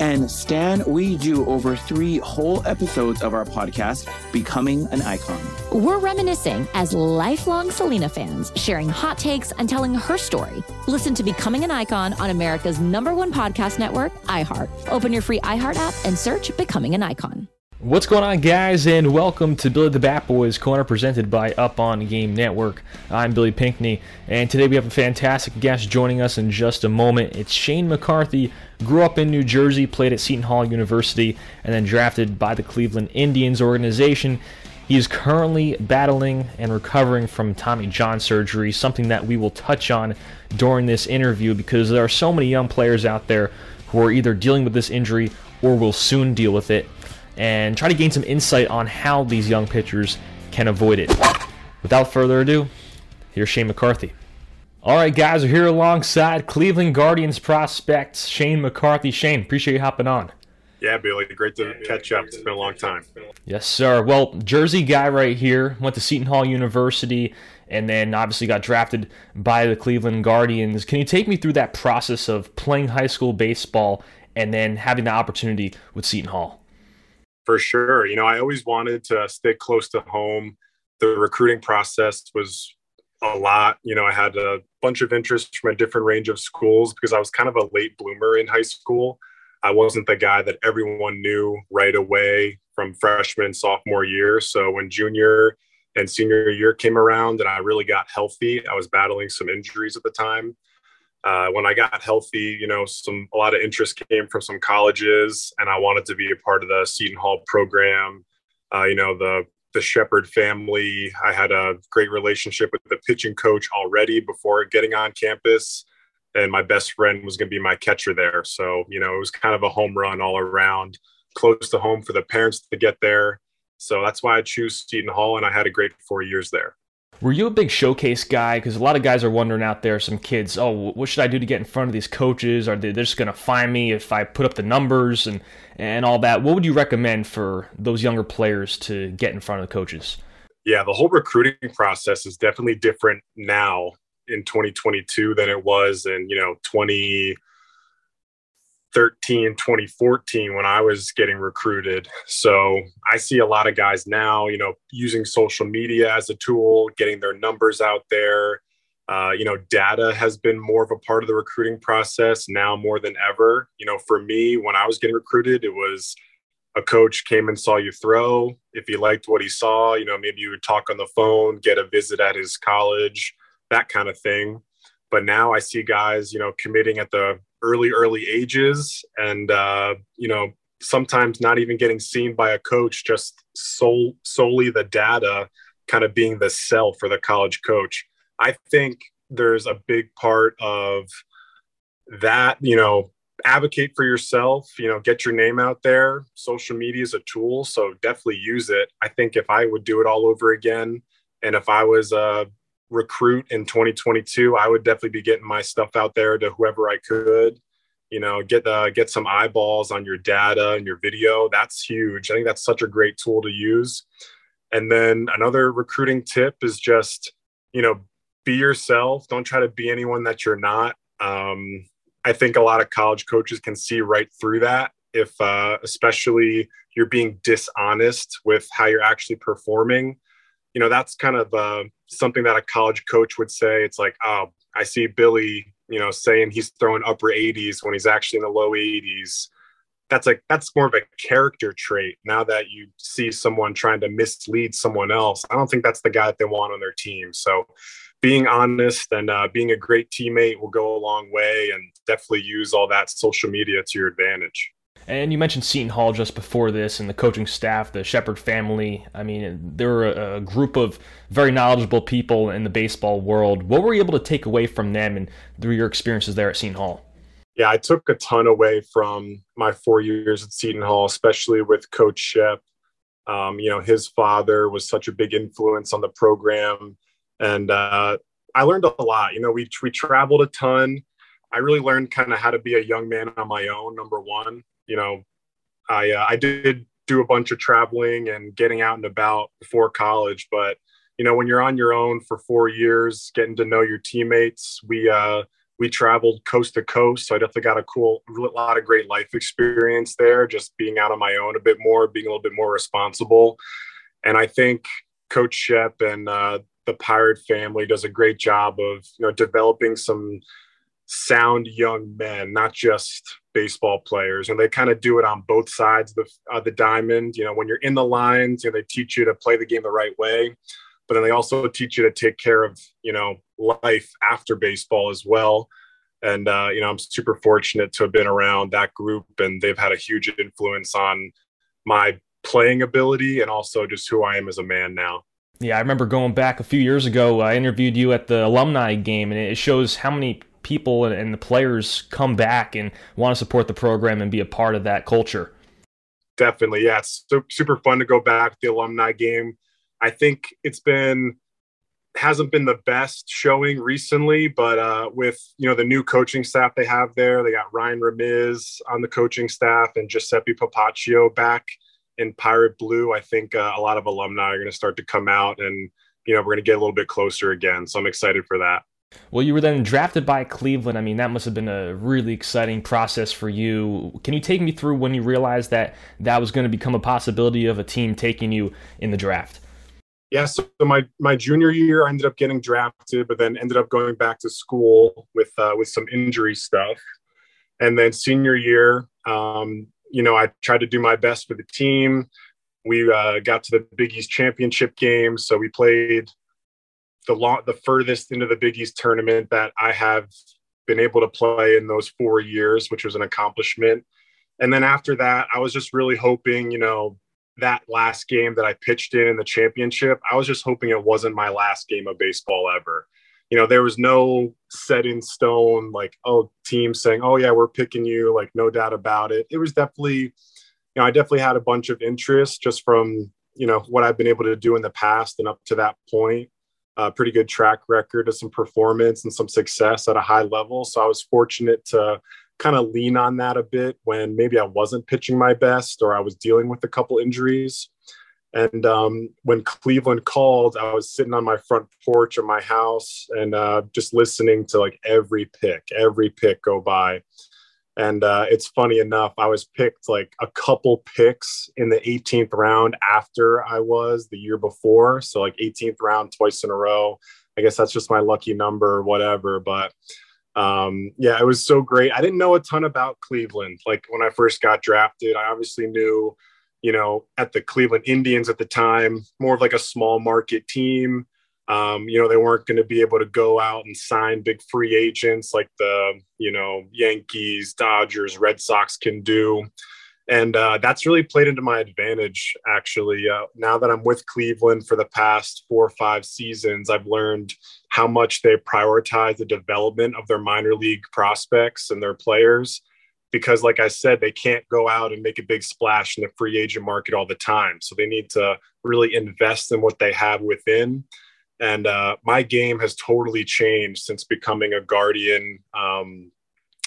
And Stan, we do over three whole episodes of our podcast, Becoming an Icon. We're reminiscing as lifelong Selena fans, sharing hot takes and telling her story. Listen to Becoming an Icon on America's number one podcast network, iHeart. Open your free iHeart app and search Becoming an Icon. What's going on, guys, and welcome to Billy the Bat Boys Corner presented by Up On Game Network. I'm Billy Pinckney, and today we have a fantastic guest joining us in just a moment. It's Shane McCarthy, grew up in New Jersey, played at Seton Hall University, and then drafted by the Cleveland Indians organization. He is currently battling and recovering from Tommy John surgery, something that we will touch on during this interview because there are so many young players out there who are either dealing with this injury or will soon deal with it and try to gain some insight on how these young pitchers can avoid it. Without further ado, here's Shane McCarthy. All right, guys, we're here alongside Cleveland Guardians prospects Shane McCarthy. Shane, appreciate you hopping on. Yeah, Billy, great to catch up. It's been a long time. Yes, sir. Well, Jersey guy right here went to Seton Hall University and then obviously got drafted by the Cleveland Guardians. Can you take me through that process of playing high school baseball and then having the opportunity with Seton Hall? For sure. You know, I always wanted to stay close to home. The recruiting process was a lot. You know, I had a bunch of interest from a different range of schools because I was kind of a late bloomer in high school. I wasn't the guy that everyone knew right away from freshman, sophomore year. So when junior and senior year came around and I really got healthy, I was battling some injuries at the time uh, when I got healthy, you know, some a lot of interest came from some colleges, and I wanted to be a part of the Seton Hall program. Uh, you know, the the Sheppard family. I had a great relationship with the pitching coach already before getting on campus, and my best friend was going to be my catcher there. So, you know, it was kind of a home run all around, close to home for the parents to get there. So that's why I choose Seton Hall, and I had a great four years there. Were you a big showcase guy? Because a lot of guys are wondering out there, some kids, oh, what should I do to get in front of these coaches? Are they just going to find me if I put up the numbers and, and all that? What would you recommend for those younger players to get in front of the coaches? Yeah, the whole recruiting process is definitely different now in 2022 than it was in, you know, 20, 2013, 2014 when I was getting recruited. So I see a lot of guys now, you know, using social media as a tool, getting their numbers out there. Uh, you know, data has been more of a part of the recruiting process now more than ever. You know, for me, when I was getting recruited, it was a coach came and saw you throw. If he liked what he saw, you know, maybe you would talk on the phone, get a visit at his college, that kind of thing. But now I see guys, you know, committing at the early early ages. And uh, you know sometimes not even getting seen by a coach just sol- solely the data kind of being the sell for the college coach. I think there's a big part of that you know advocate for yourself you know get your name out there. Social media is a tool so definitely use it. I think if i would do it all over again and if i was a recruit in 2022, I would definitely be getting my stuff out there to whoever I could. You know, get uh, get some eyeballs on your data and your video. That's huge. I think that's such a great tool to use. And then another recruiting tip is just, you know, be yourself. Don't try to be anyone that you're not. Um, I think a lot of college coaches can see right through that if, uh, especially, you're being dishonest with how you're actually performing. You know, that's kind of uh, something that a college coach would say. It's like, oh, I see Billy, you know, saying he's throwing upper 80s when he's actually in the low 80s. That's like that's more of a character trait. Now that you see someone trying to mislead someone else, I don't think that's the guy that they want on their team. So, being honest and uh, being a great teammate will go a long way, and definitely use all that social media to your advantage. And you mentioned Seton Hall just before this, and the coaching staff, the Sheppard family. I mean, they were a, a, group of very knowledgeable people in the baseball world. What were you able to take away from them and through your experiences there at Seton Hall? Yeah, I took a ton away from my four years at Seton Hall, especially with Coach Shep. Um, you know, his father was such a big influence on the program, and uh, I learned a lot. You know, we we traveled a ton. I really learned kind of how to be a young man on my own. Number one, you know, I uh, I did do a bunch of traveling and getting out and about before college, but you know, when you're on your own for four years, getting to know your teammates, we uh, we traveled coast to coast, so I definitely got a cool, a lot of great life experience there. Just being out on my own a bit more, being a little bit more responsible, and I think Coach Shep and uh, the Pirate family does a great job of you know developing some sound young men, not just baseball players. And they kind of do it on both sides of the, uh, the diamond. You know, when you're in the lines, you know, they teach you to play the game the right way, but then they also teach you to take care of, you know, life after baseball as well. And, uh, you know, I'm super fortunate to have been around that group and they've had a huge influence on my playing ability and also just who I am as a man now. Yeah, I remember going back a few years ago. I interviewed you at the alumni game, and it shows how many people and, and the players come back and want to support the program and be a part of that culture. Definitely, yeah, it's so, super fun to go back to the alumni game. I think it's been hasn't been the best showing recently, but uh, with you know the new coaching staff they have there, they got Ryan Ramiz on the coaching staff and Giuseppe Papaccio back in Pirate Blue. I think uh, a lot of alumni are going to start to come out, and you know we're going to get a little bit closer again. So I'm excited for that. Well, you were then drafted by Cleveland. I mean, that must have been a really exciting process for you. Can you take me through when you realized that that was going to become a possibility of a team taking you in the draft? Yeah, so my my junior year, I ended up getting drafted, but then ended up going back to school with uh, with some injury stuff. And then senior year, um, you know, I tried to do my best for the team. We uh, got to the Big East championship game, so we played the long, the furthest into the Big East tournament that I have been able to play in those four years, which was an accomplishment. And then after that, I was just really hoping, you know, that last game that I pitched in in the championship, I was just hoping it wasn't my last game of baseball ever. You know, there was no set in stone, like, oh, team saying, oh, yeah, we're picking you, like, no doubt about it. It was definitely, you know, I definitely had a bunch of interest just from, you know, what I've been able to do in the past and up to that point a pretty good track record of some performance and some success at a high level. So I was fortunate to kind of lean on that a bit when maybe I wasn't pitching my best or I was dealing with a couple injuries. And um, when Cleveland called, I was sitting on my front porch of my house and uh, just listening to like every pick, every pick go by. And uh, it's funny enough, I was picked like a couple picks in the 18th round after I was the year before. So, like 18th round twice in a row. I guess that's just my lucky number or whatever. But um, yeah, it was so great. I didn't know a ton about Cleveland. Like when I first got drafted, I obviously knew, you know, at the Cleveland Indians at the time, more of like a small market team. Um, you know, they weren't going to be able to go out and sign big free agents like the, you know, Yankees, Dodgers, Red Sox can do. And uh, that's really played into my advantage, actually. Uh, now that I'm with Cleveland for the past four or five seasons, I've learned how much they prioritize the development of their minor league prospects and their players. Because, like I said, they can't go out and make a big splash in the free agent market all the time. So they need to really invest in what they have within and uh, my game has totally changed since becoming a guardian. Um,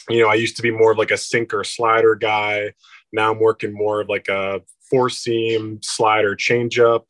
you know i used to be more of like a sinker slider guy. Now i'm working more of like a four seam slider changeup.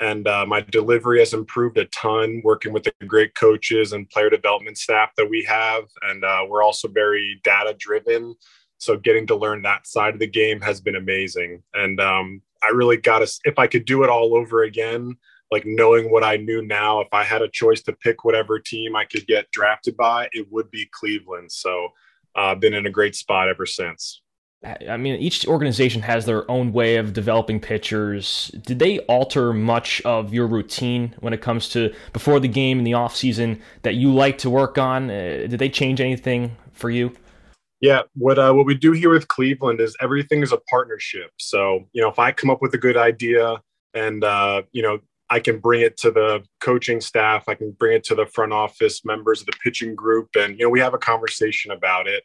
And uh, my delivery has improved a ton working with the great coaches and player development staff that we have. And uh, we're also very data driven so getting to learn that side of the game has been amazing. And um, i really got to if i could do it all over again like knowing what i knew now if i had a choice to pick whatever team i could get drafted by it would be cleveland so i've uh, been in a great spot ever since I mean, each organization has their own way of developing pitchers. Did they alter much of your routine when it comes to before the game in the off season that you like to work on? Uh, did they change anything for you? Yeah, what uh, what we do here with Cleveland is everything is a partnership. So you know, if I come up with a good idea and uh, you know I can bring it to the coaching staff, I can bring it to the front office members of the pitching group, and you know we have a conversation about it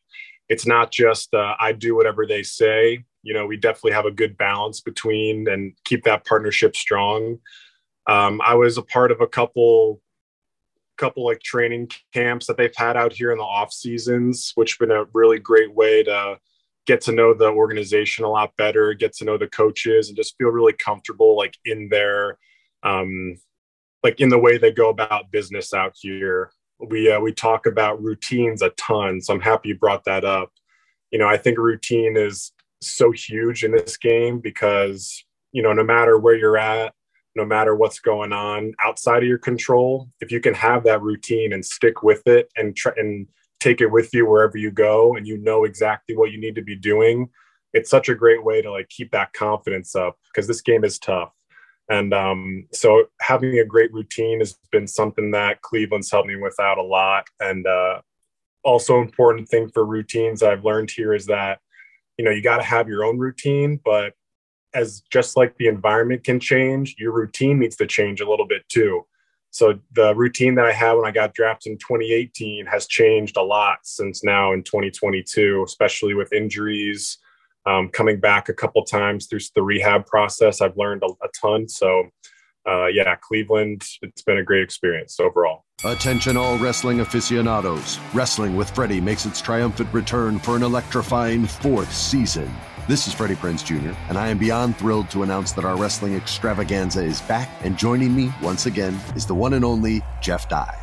it's not just uh, I do whatever they say. You know, we definitely have a good balance between and keep that partnership strong. Um, I was a part of a couple couple like training camps that they've had out here in the off seasons, which been a really great way to get to know the organization a lot better, get to know the coaches, and just feel really comfortable like in their um, like in the way they go about business out here we uh, we talk about routines a ton so i'm happy you brought that up. You know i think routine is so huge in this game because you know no matter where you're at no matter what's going on outside of your control if you can have that routine and stick with it and try and take it with you wherever you go and you know exactly what you need to be doing it's such a great way to like keep that confidence up because this game is tough and um, so having a great routine has been something that Cleveland's helped me with out a lot. And uh, also important thing for routines I've learned here is that, you know, you got to have your own routine, but as just like the environment can change, your routine needs to change a little bit too. So the routine that I had when I got drafted in 2018 has changed a lot since now in 2022, especially with injuries, um, coming back a couple times through the rehab process, I've learned a, a ton. So, uh, yeah, Cleveland, it's been a great experience overall. Attention, all wrestling aficionados. Wrestling with Freddie makes its triumphant return for an electrifying fourth season. This is Freddie Prinze Jr., and I am beyond thrilled to announce that our wrestling extravaganza is back, and joining me once again is the one and only Jeff Dye.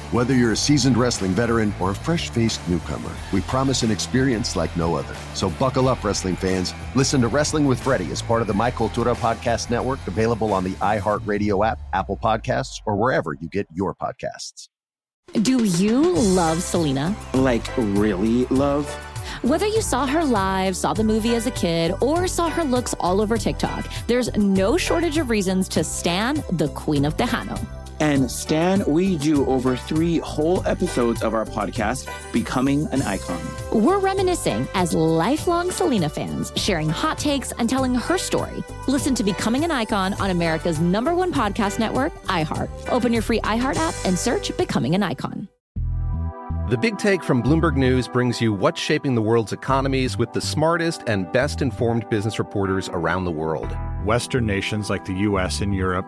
Whether you're a seasoned wrestling veteran or a fresh faced newcomer, we promise an experience like no other. So buckle up, wrestling fans. Listen to Wrestling with Freddie as part of the My Cultura Podcast Network, available on the iHeartRadio app, Apple Podcasts, or wherever you get your podcasts. Do you love Selena? Like, really love? Whether you saw her live, saw the movie as a kid, or saw her looks all over TikTok, there's no shortage of reasons to stand the Queen of Tejano. And Stan, we do over three whole episodes of our podcast, Becoming an Icon. We're reminiscing as lifelong Selena fans, sharing hot takes and telling her story. Listen to Becoming an Icon on America's number one podcast network, iHeart. Open your free iHeart app and search Becoming an Icon. The Big Take from Bloomberg News brings you what's shaping the world's economies with the smartest and best informed business reporters around the world. Western nations like the U.S. and Europe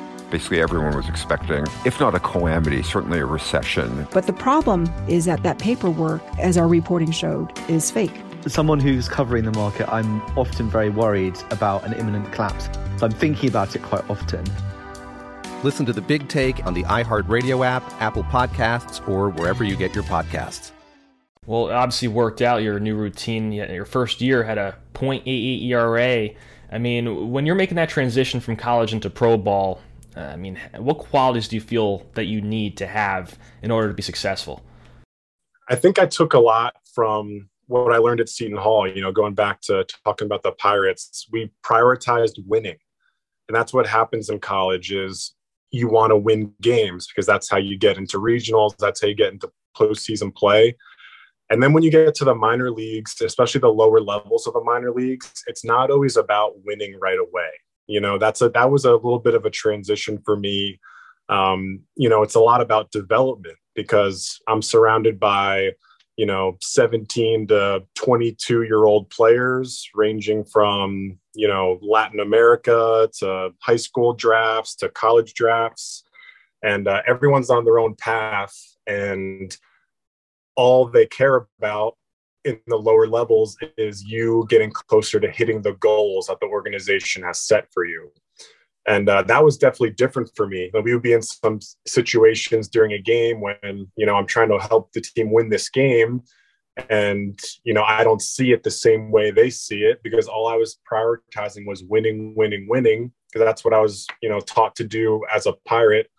basically everyone was expecting, if not a calamity, certainly a recession. But the problem is that that paperwork, as our reporting showed, is fake. As someone who's covering the market, I'm often very worried about an imminent collapse. So I'm thinking about it quite often. Listen to the big take on the iHeartRadio app, Apple Podcasts, or wherever you get your podcasts. Well, it obviously worked out your new routine. Your first year had a 0.88 ERA. I mean, when you're making that transition from college into pro ball, Uh, I mean, what qualities do you feel that you need to have in order to be successful? I think I took a lot from what I learned at Seton Hall. You know, going back to talking about the Pirates, we prioritized winning, and that's what happens in college. Is you want to win games because that's how you get into regionals. That's how you get into postseason play. And then when you get to the minor leagues, especially the lower levels of the minor leagues, it's not always about winning right away. You know, that's a that was a little bit of a transition for me. Um, you know, it's a lot about development because I'm surrounded by, you know, 17 to 22 year old players ranging from, you know, Latin America to high school drafts to college drafts. And uh, everyone's on their own path. And all they care about in the lower levels is you getting closer to hitting the goals that the organization has set for you. And uh, that was definitely different for me. We would be in some situations during a game when, you know, I'm trying to help the team win this game. And, you know, I don't see it the same way they see it because all I was prioritizing was winning, winning, winning, because that's what I was, you know, taught to do as a pirate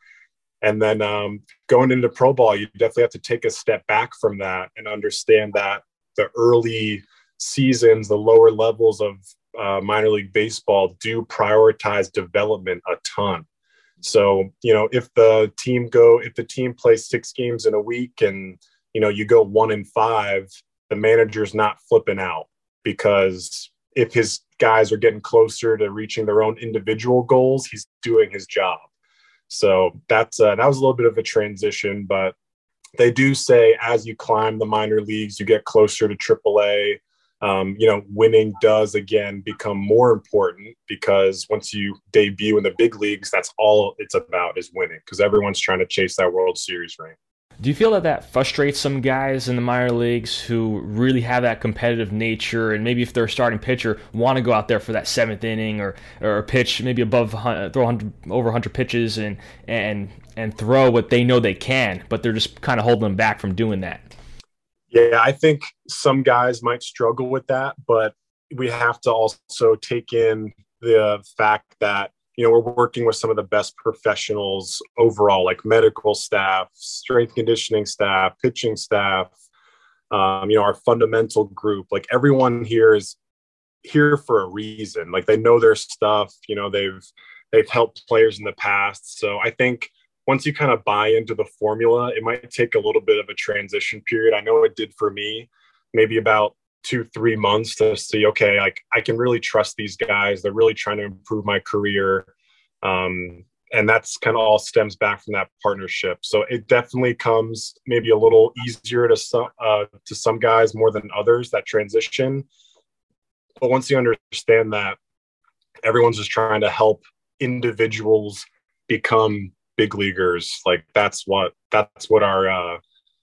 and then um, going into pro ball, you definitely have to take a step back from that and understand that the early seasons, the lower levels of uh, minor league baseball do prioritize development a ton. So, you know, if the team go, if the team plays six games in a week and, you know, you go one in five, the manager's not flipping out because if his guys are getting closer to reaching their own individual goals, he's doing his job. So that's uh, that was a little bit of a transition, but they do say as you climb the minor leagues, you get closer to AAA. Um, you know, winning does again become more important because once you debut in the big leagues, that's all it's about is winning because everyone's trying to chase that World Series ring. Do you feel that that frustrates some guys in the minor leagues who really have that competitive nature, and maybe if they're a starting pitcher, want to go out there for that seventh inning or or pitch maybe above throw 100, over 100 pitches and and and throw what they know they can, but they're just kind of holding them back from doing that? Yeah, I think some guys might struggle with that, but we have to also take in the fact that you know we're working with some of the best professionals overall like medical staff strength conditioning staff pitching staff um, you know our fundamental group. Like everyone here is here for a reason. Like they know their stuff you know they've they've helped players in the past. So i think once you kind of buy into the formula it might take a little bit of a transition period. I know it did for me maybe about two three months to see okay like i can really trust these guys. They're really trying to improve my career. Um, and that's kind of all stems back from that partnership. So it definitely comes maybe a little easier to some uh, to some guys more than others that transition. But once you understand that everyone's just trying to help individuals become big leaguers. Like that's what that's what our uh,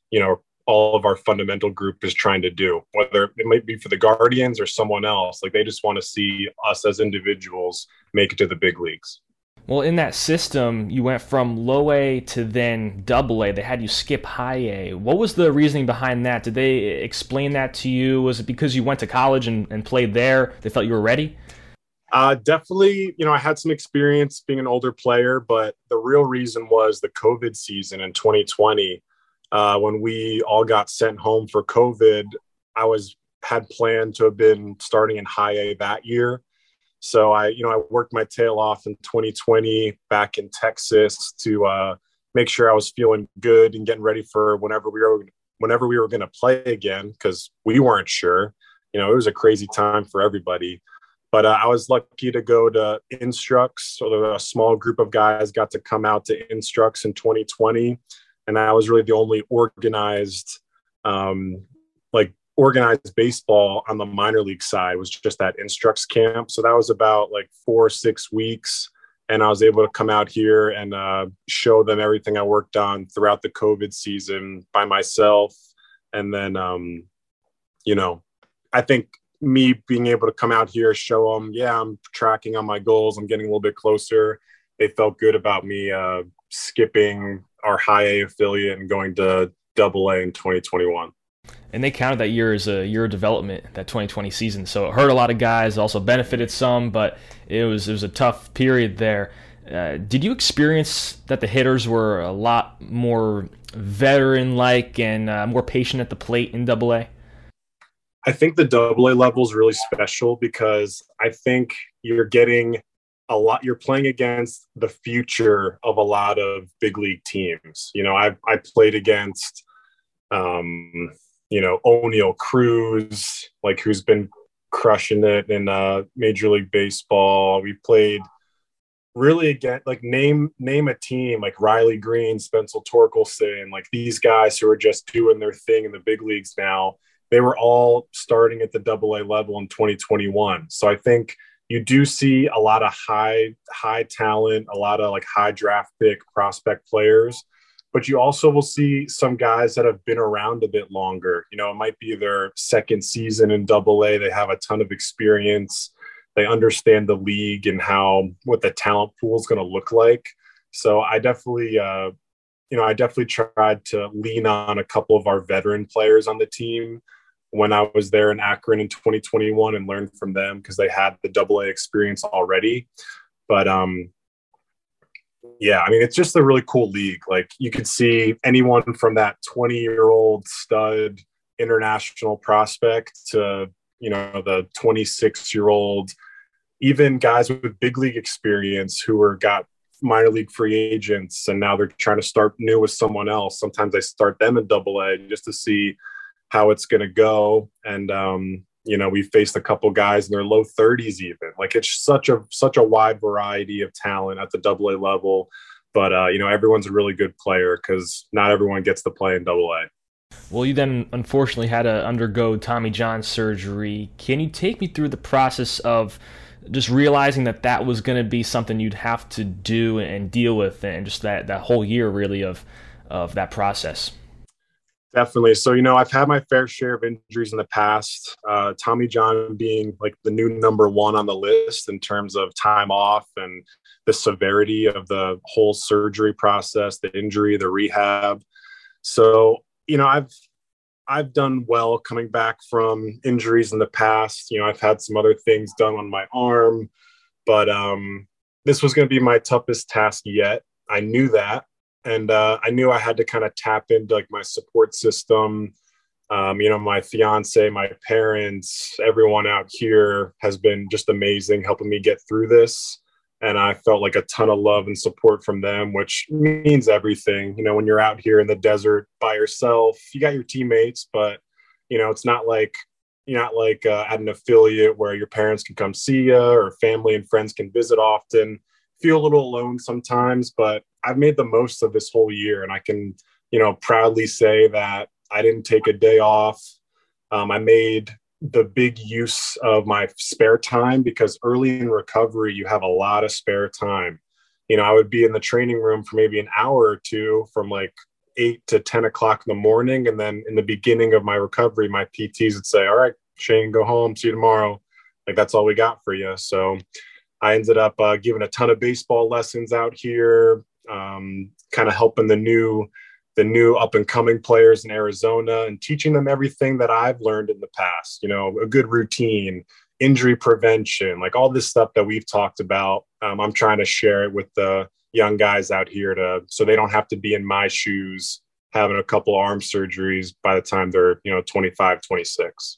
you know all of our fundamental group is trying to do whether it might be for the guardians or someone else like they just want to see us as individuals make it to the big leagues. Well in that system you went from low a to then double a. They had you skip high a. What was the reasoning behind that? Did they explain that to you? Was it because you went to college and, and played there they felt you were ready? Uh, definitely, you know, I had some experience being an older player, but the real reason was the COVID season in 2020 uh, when we all got sent home for COVID, I was had planned to have been starting in high A that year. So I, you know, I worked my tail off in 2020 back in Texas to uh, make sure I was feeling good and getting ready for whenever we were whenever we were going to play again because we weren't sure. You know, it was a crazy time for everybody. But uh, I was lucky to go to Instructs. So a small group of guys got to come out to Instructs in 2020 and I was really the only organized, um, like organized baseball on the minor league side was just that instructs camp. So that was about like four six weeks. And I was able to come out here and uh, show them everything I worked on throughout the COVID season by myself. And then, um, you know, I think me being able to come out here, show them, yeah, I'm tracking on my goals. I'm getting a little bit closer. They felt good about me uh, skipping our high A affiliate and going to double A in 2021. And they counted that year as a year of development, that 2020 season. So it hurt a lot of guys, also benefited some, but it was it was a tough period there. Uh, did you experience that the hitters were a lot more veteran like and uh, more patient at the plate in Double A? I think the double A level is really special because I think you're getting a lot, you're playing against the future of a lot of big league teams. You know, I, I played against, um, you know, Oneil Cruz, like who's been crushing it in uh, Major League Baseball. We played really again, like name name a team like Riley Greene, Spencer Torkelson, like these guys who are just doing their thing in the big leagues now they were all starting at the double A level in 2021. So I think you do see a lot of high, high talent, a lot of like high draft pick prospect players, but you also will see some guys that have been around a bit longer. You know, it might be their second season in double A. They have a ton of experience. They understand the league and how what the talent pool is going to look like. So I definitely, uh, you know, I definitely tried to lean on a couple of our veteran players on the team when I was there in Akron in 2021 and learned from them because they had the double A experience already. But um, yeah, I mean, it's just a really cool league. Like you could see anyone from that 20 year old stud international prospect to, you know, the 26 year old, even guys with big league experience who are got minor league free agents and now they're trying to start new with someone else. Sometimes they start them in double A just to see how it's going to go. And, um, you know, we faced a couple guys in their low 30s, even like it's such a such a wide variety of talent at the double A level. But uh, you know, everyone's a really good player because not everyone gets to play in double A. Well, you then unfortunately had to undergo Tommy John surgery. Can you take me through the process of just realizing that that was going to be something you'd have to do and deal with, and just that that whole year really of of that process? Definitely. So, you know, I've had my fair share of injuries in the past. Uh, Tommy John being like the new number one on the list in terms of time off and the severity of the whole surgery process, the injury, the rehab. So, you know, I've I've done well coming back from injuries in the past. You know, I've had some other things done on my arm, but um, this was going to be my toughest task yet. I knew that and uh, I knew I had to kind of tap into like my support system. Um, you know, my fiance, my parents, everyone out here has been just amazing helping me get through this. And I felt like a ton of love and support from them, which means everything. You know, when you're out here in the desert by yourself, you got your teammates, but you know, it's not like you're not like uh, at an affiliate where your parents can come see you or family and friends can visit often. Feel a little alone sometimes, but I've made the most of this whole year, and I can, you know, proudly say that I didn't take a day off. Um, I made the big use of my spare time because early in recovery, you have a lot of spare time. You know, I would be in the training room for maybe an hour or two from like eight to 10 o'clock in the morning. And then in the beginning of my recovery, my PTs would say, All right, Shane, go home. See you tomorrow. Like, that's all we got for you. So I ended up uh, giving a ton of baseball lessons out here, um, kind of helping the new the new up and coming players in Arizona and teaching them everything that I've learned in the past. You know, a good routine, injury prevention, like all this stuff that we've talked about. Um, I'm trying to share it with the young guys out here to so they don't have to be in my shoes having a couple arm surgeries by the time they're you know 25 26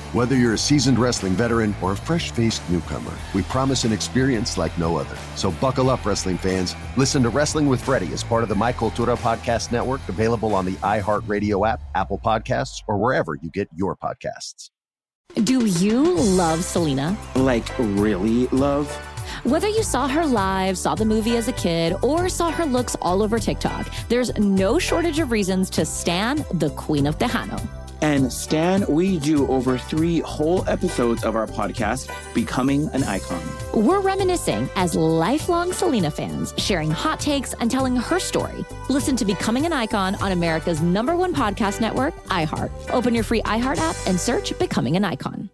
Whether you're a seasoned wrestling veteran or a fresh faced newcomer, we promise an experience like no other. So buckle up, wrestling fans. Listen to Wrestling with Freddie as part of the My Cultura Podcast Network, available on the iHeartRadio app, Apple Podcasts, or wherever you get your podcasts. Do you love Selena? Like, really love? Whether you saw her live, saw the movie as a kid, or saw her looks all over TikTok, there's no shortage of reasons to stan the Queen of Tejano. And Stan, we do over three whole episodes of our podcast, Becoming an Icon. We're reminiscing as lifelong Selena fans, sharing hot takes and telling her story. Listen to Becoming an Icon on America's number one podcast network, iHeart. Open your free iHeart app and search Becoming an Icon.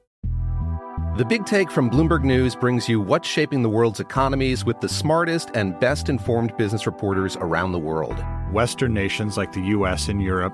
The Big Take from Bloomberg News brings you what's shaping the world's economies with the smartest and best informed business reporters around the world. Western nations like the US and Europe.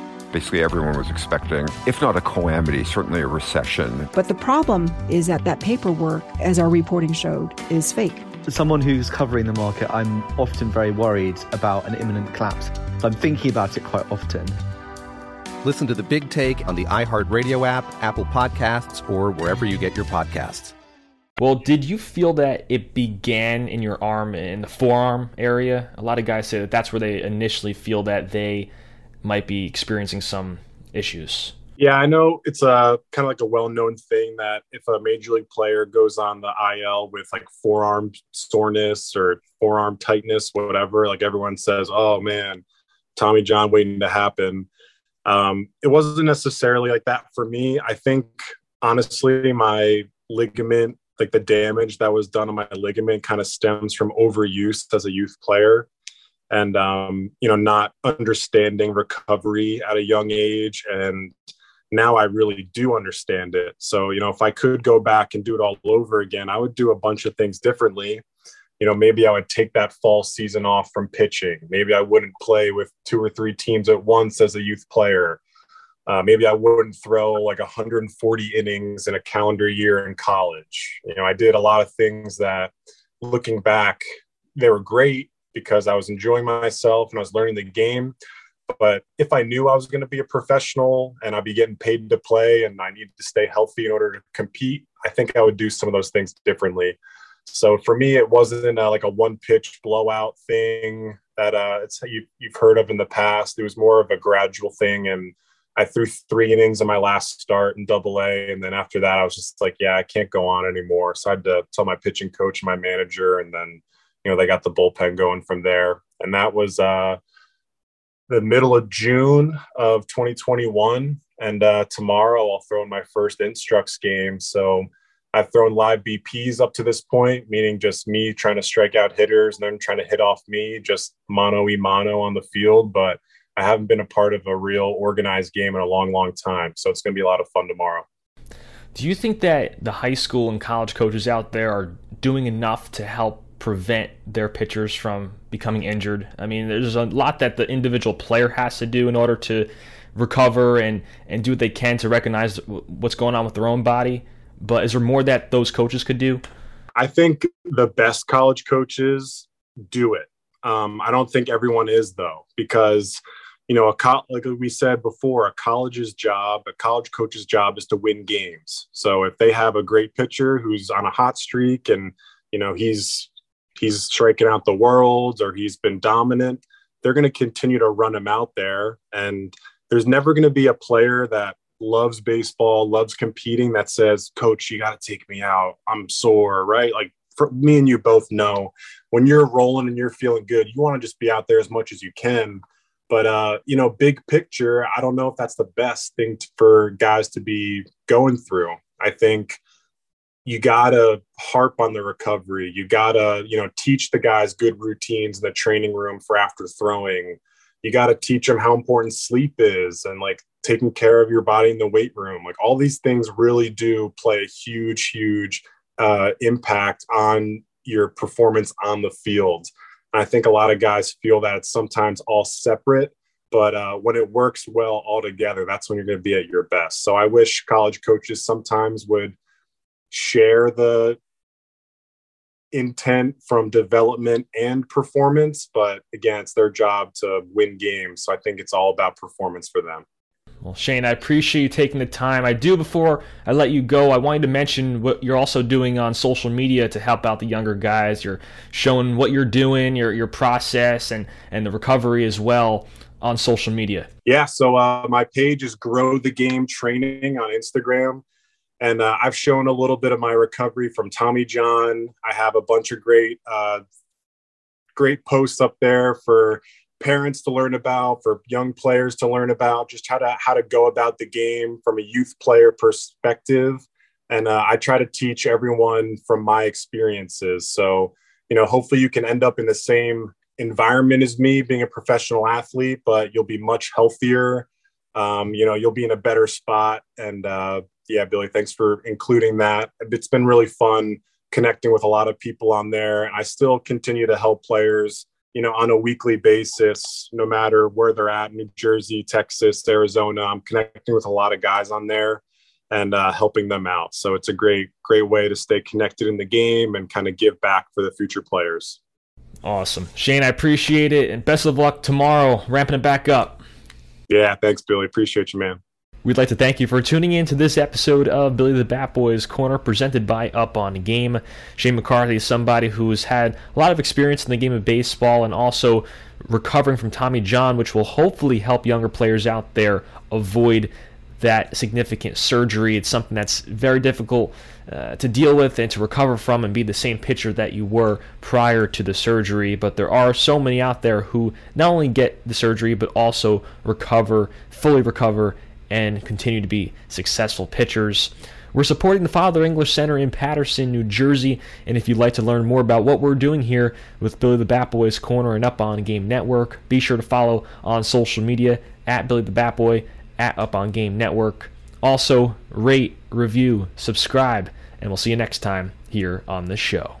Basically, everyone was expecting, if not a calamity, certainly a recession. But the problem is that that paperwork, as our reporting showed, is fake. As someone who's covering the market, I'm often very worried about an imminent collapse. So I'm thinking about it quite often. Listen to the big take on the iHeartRadio app, Apple Podcasts, or wherever you get your podcasts. Well, did you feel that it began in your arm, in the forearm area? A lot of guys say that that's where they initially feel that they might be experiencing some issues. Yeah, I know it's a kind of like a well-known thing that if a major league player goes on the IL with like forearm soreness or forearm tightness, whatever, like everyone says, "Oh man, Tommy John waiting to happen." Um, it wasn't necessarily like that for me. I think honestly, my ligament like the damage that was done on my ligament kind of stems from overuse as a youth player and um, you know not understanding recovery at a young age and now i really do understand it. So you know if i could go back and do it all over again i would do a bunch of things differently. You know maybe i would take that fall season off from pitching. Maybe i wouldn't play with two or three teams at once as a youth player. Uh, maybe I wouldn't throw like 140 innings in a calendar year in college. You know, I did a lot of things that, looking back, they were great because I was enjoying myself and I was learning the game. But if I knew I was going to be a professional and I'd be getting paid to play and I needed to stay healthy in order to compete, I think I would do some of those things differently. So for me, it wasn't a, like a one pitch blowout thing that uh, it's you, you've heard of in the past. It was more of a gradual thing and I threw three innings in my last start in double A. And then after that, I was just like, yeah, I can't go on anymore. So I had to tell my pitching coach and my manager. And then, you know, they got the bullpen going from there. And that was uh, the middle of June of 2021. And uh, tomorrow I'll throw in my first Instructs game. So I've thrown live BPs up to this point, meaning just me trying to strike out hitters and then trying to hit off me, just mano y mano on the field. But I haven't been a part of a real organized game in a long, long time. So it's going to be a lot of fun tomorrow. Do you think that the high school and college coaches out there are doing enough to help prevent their pitchers from becoming injured? I mean, there's a lot that the individual player has to do in order to recover and, and do what they can to recognize what's going on with their own body. But is there more that those coaches could do? I think the best college coaches do it. Um, I don't think everyone is, though, because you know, a co- like we said before, a college's job, a college coach's job is to win games. So if they have a great pitcher who's on a hot streak and you know he's he's striking out the world or he's been dominant, they're going to continue to run him out there. And there's never going to be a player that loves baseball, loves competing that says, "Coach, you got to take me out. I'm sore." Right? Like for me and you both know when you're rolling and you're feeling good, you want to just be out there as much as you can but uh, you know, big picture, I don't know if that's the best thing to, for guys to be going through. I think you gotta harp on the recovery. You gotta, you know, teach the guys good routines in the training room for after throwing. You gotta teach them how important sleep is and like taking care of your body in the weight room. Like all these things really do play a huge, huge uh, impact on your performance on the field. And I think a lot of guys feel that it's sometimes all separate, but uh, when it works well all together, that's when you're going to be at your best. So I wish college coaches sometimes would share the intent from development and performance. But again, it's their job to win games. So I think it's all about performance for them. Well, Shane, I appreciate you taking the time. I do before I let you go, I wanted to mention what you're also doing on social media to help out the younger guys. You're showing what you're doing, your your process and and the recovery as well on social media. Yeah, so uh, my page is Grow the Game Training on Instagram. And uh, I've shown a little bit of my recovery from Tommy John. I have a bunch of great uh, great posts up there for parents to learn about, for young players to learn about, just how to how to go about the game from a youth player perspective. And uh, I try to teach everyone from my experiences. So you know, hopefully, you can end up in the same environment as me, being a professional athlete, but you'll be much healthier. Um, you know, you'll be in a better spot. And uh, yeah, Billy, thanks for including that. It's been really fun connecting with a lot of people on there. I still continue to help players you know, on a weekly basis, no matter where they're at, New Jersey, Texas, Arizona. I'm connecting with a lot of guys on there and uh, helping them out. So it's a great, great way to stay connected in the game and kind of give back for the future players. Awesome. Shane, I appreciate it. And best of luck tomorrow, ramping it back up. Yeah, thanks, Billy. Appreciate you, man. We'd like to thank you for tuning in to this episode of Billy the Bat Boys Corner presented by Up on Game. Shane McCarthy is somebody who's had a lot of experience in the game of baseball and also recovering from Tommy John, which will hopefully help younger players out there avoid that significant surgery. It's something that's very difficult uh, to deal with and to recover from and be the same pitcher that you were prior to the surgery. But there are so many out there who not only get the surgery but also recover, fully recover, and continue to be successful pitchers. We're supporting the Father English Center in Paterson, New Jersey. And if you'd like to learn more about what we're doing here with Billy the Bat Boys Corner and Up on Game Network, be sure to follow on social media at Billy the Bat Boy, at Up on Game Network. Also, rate, review, subscribe, and we'll see you next time here on the show.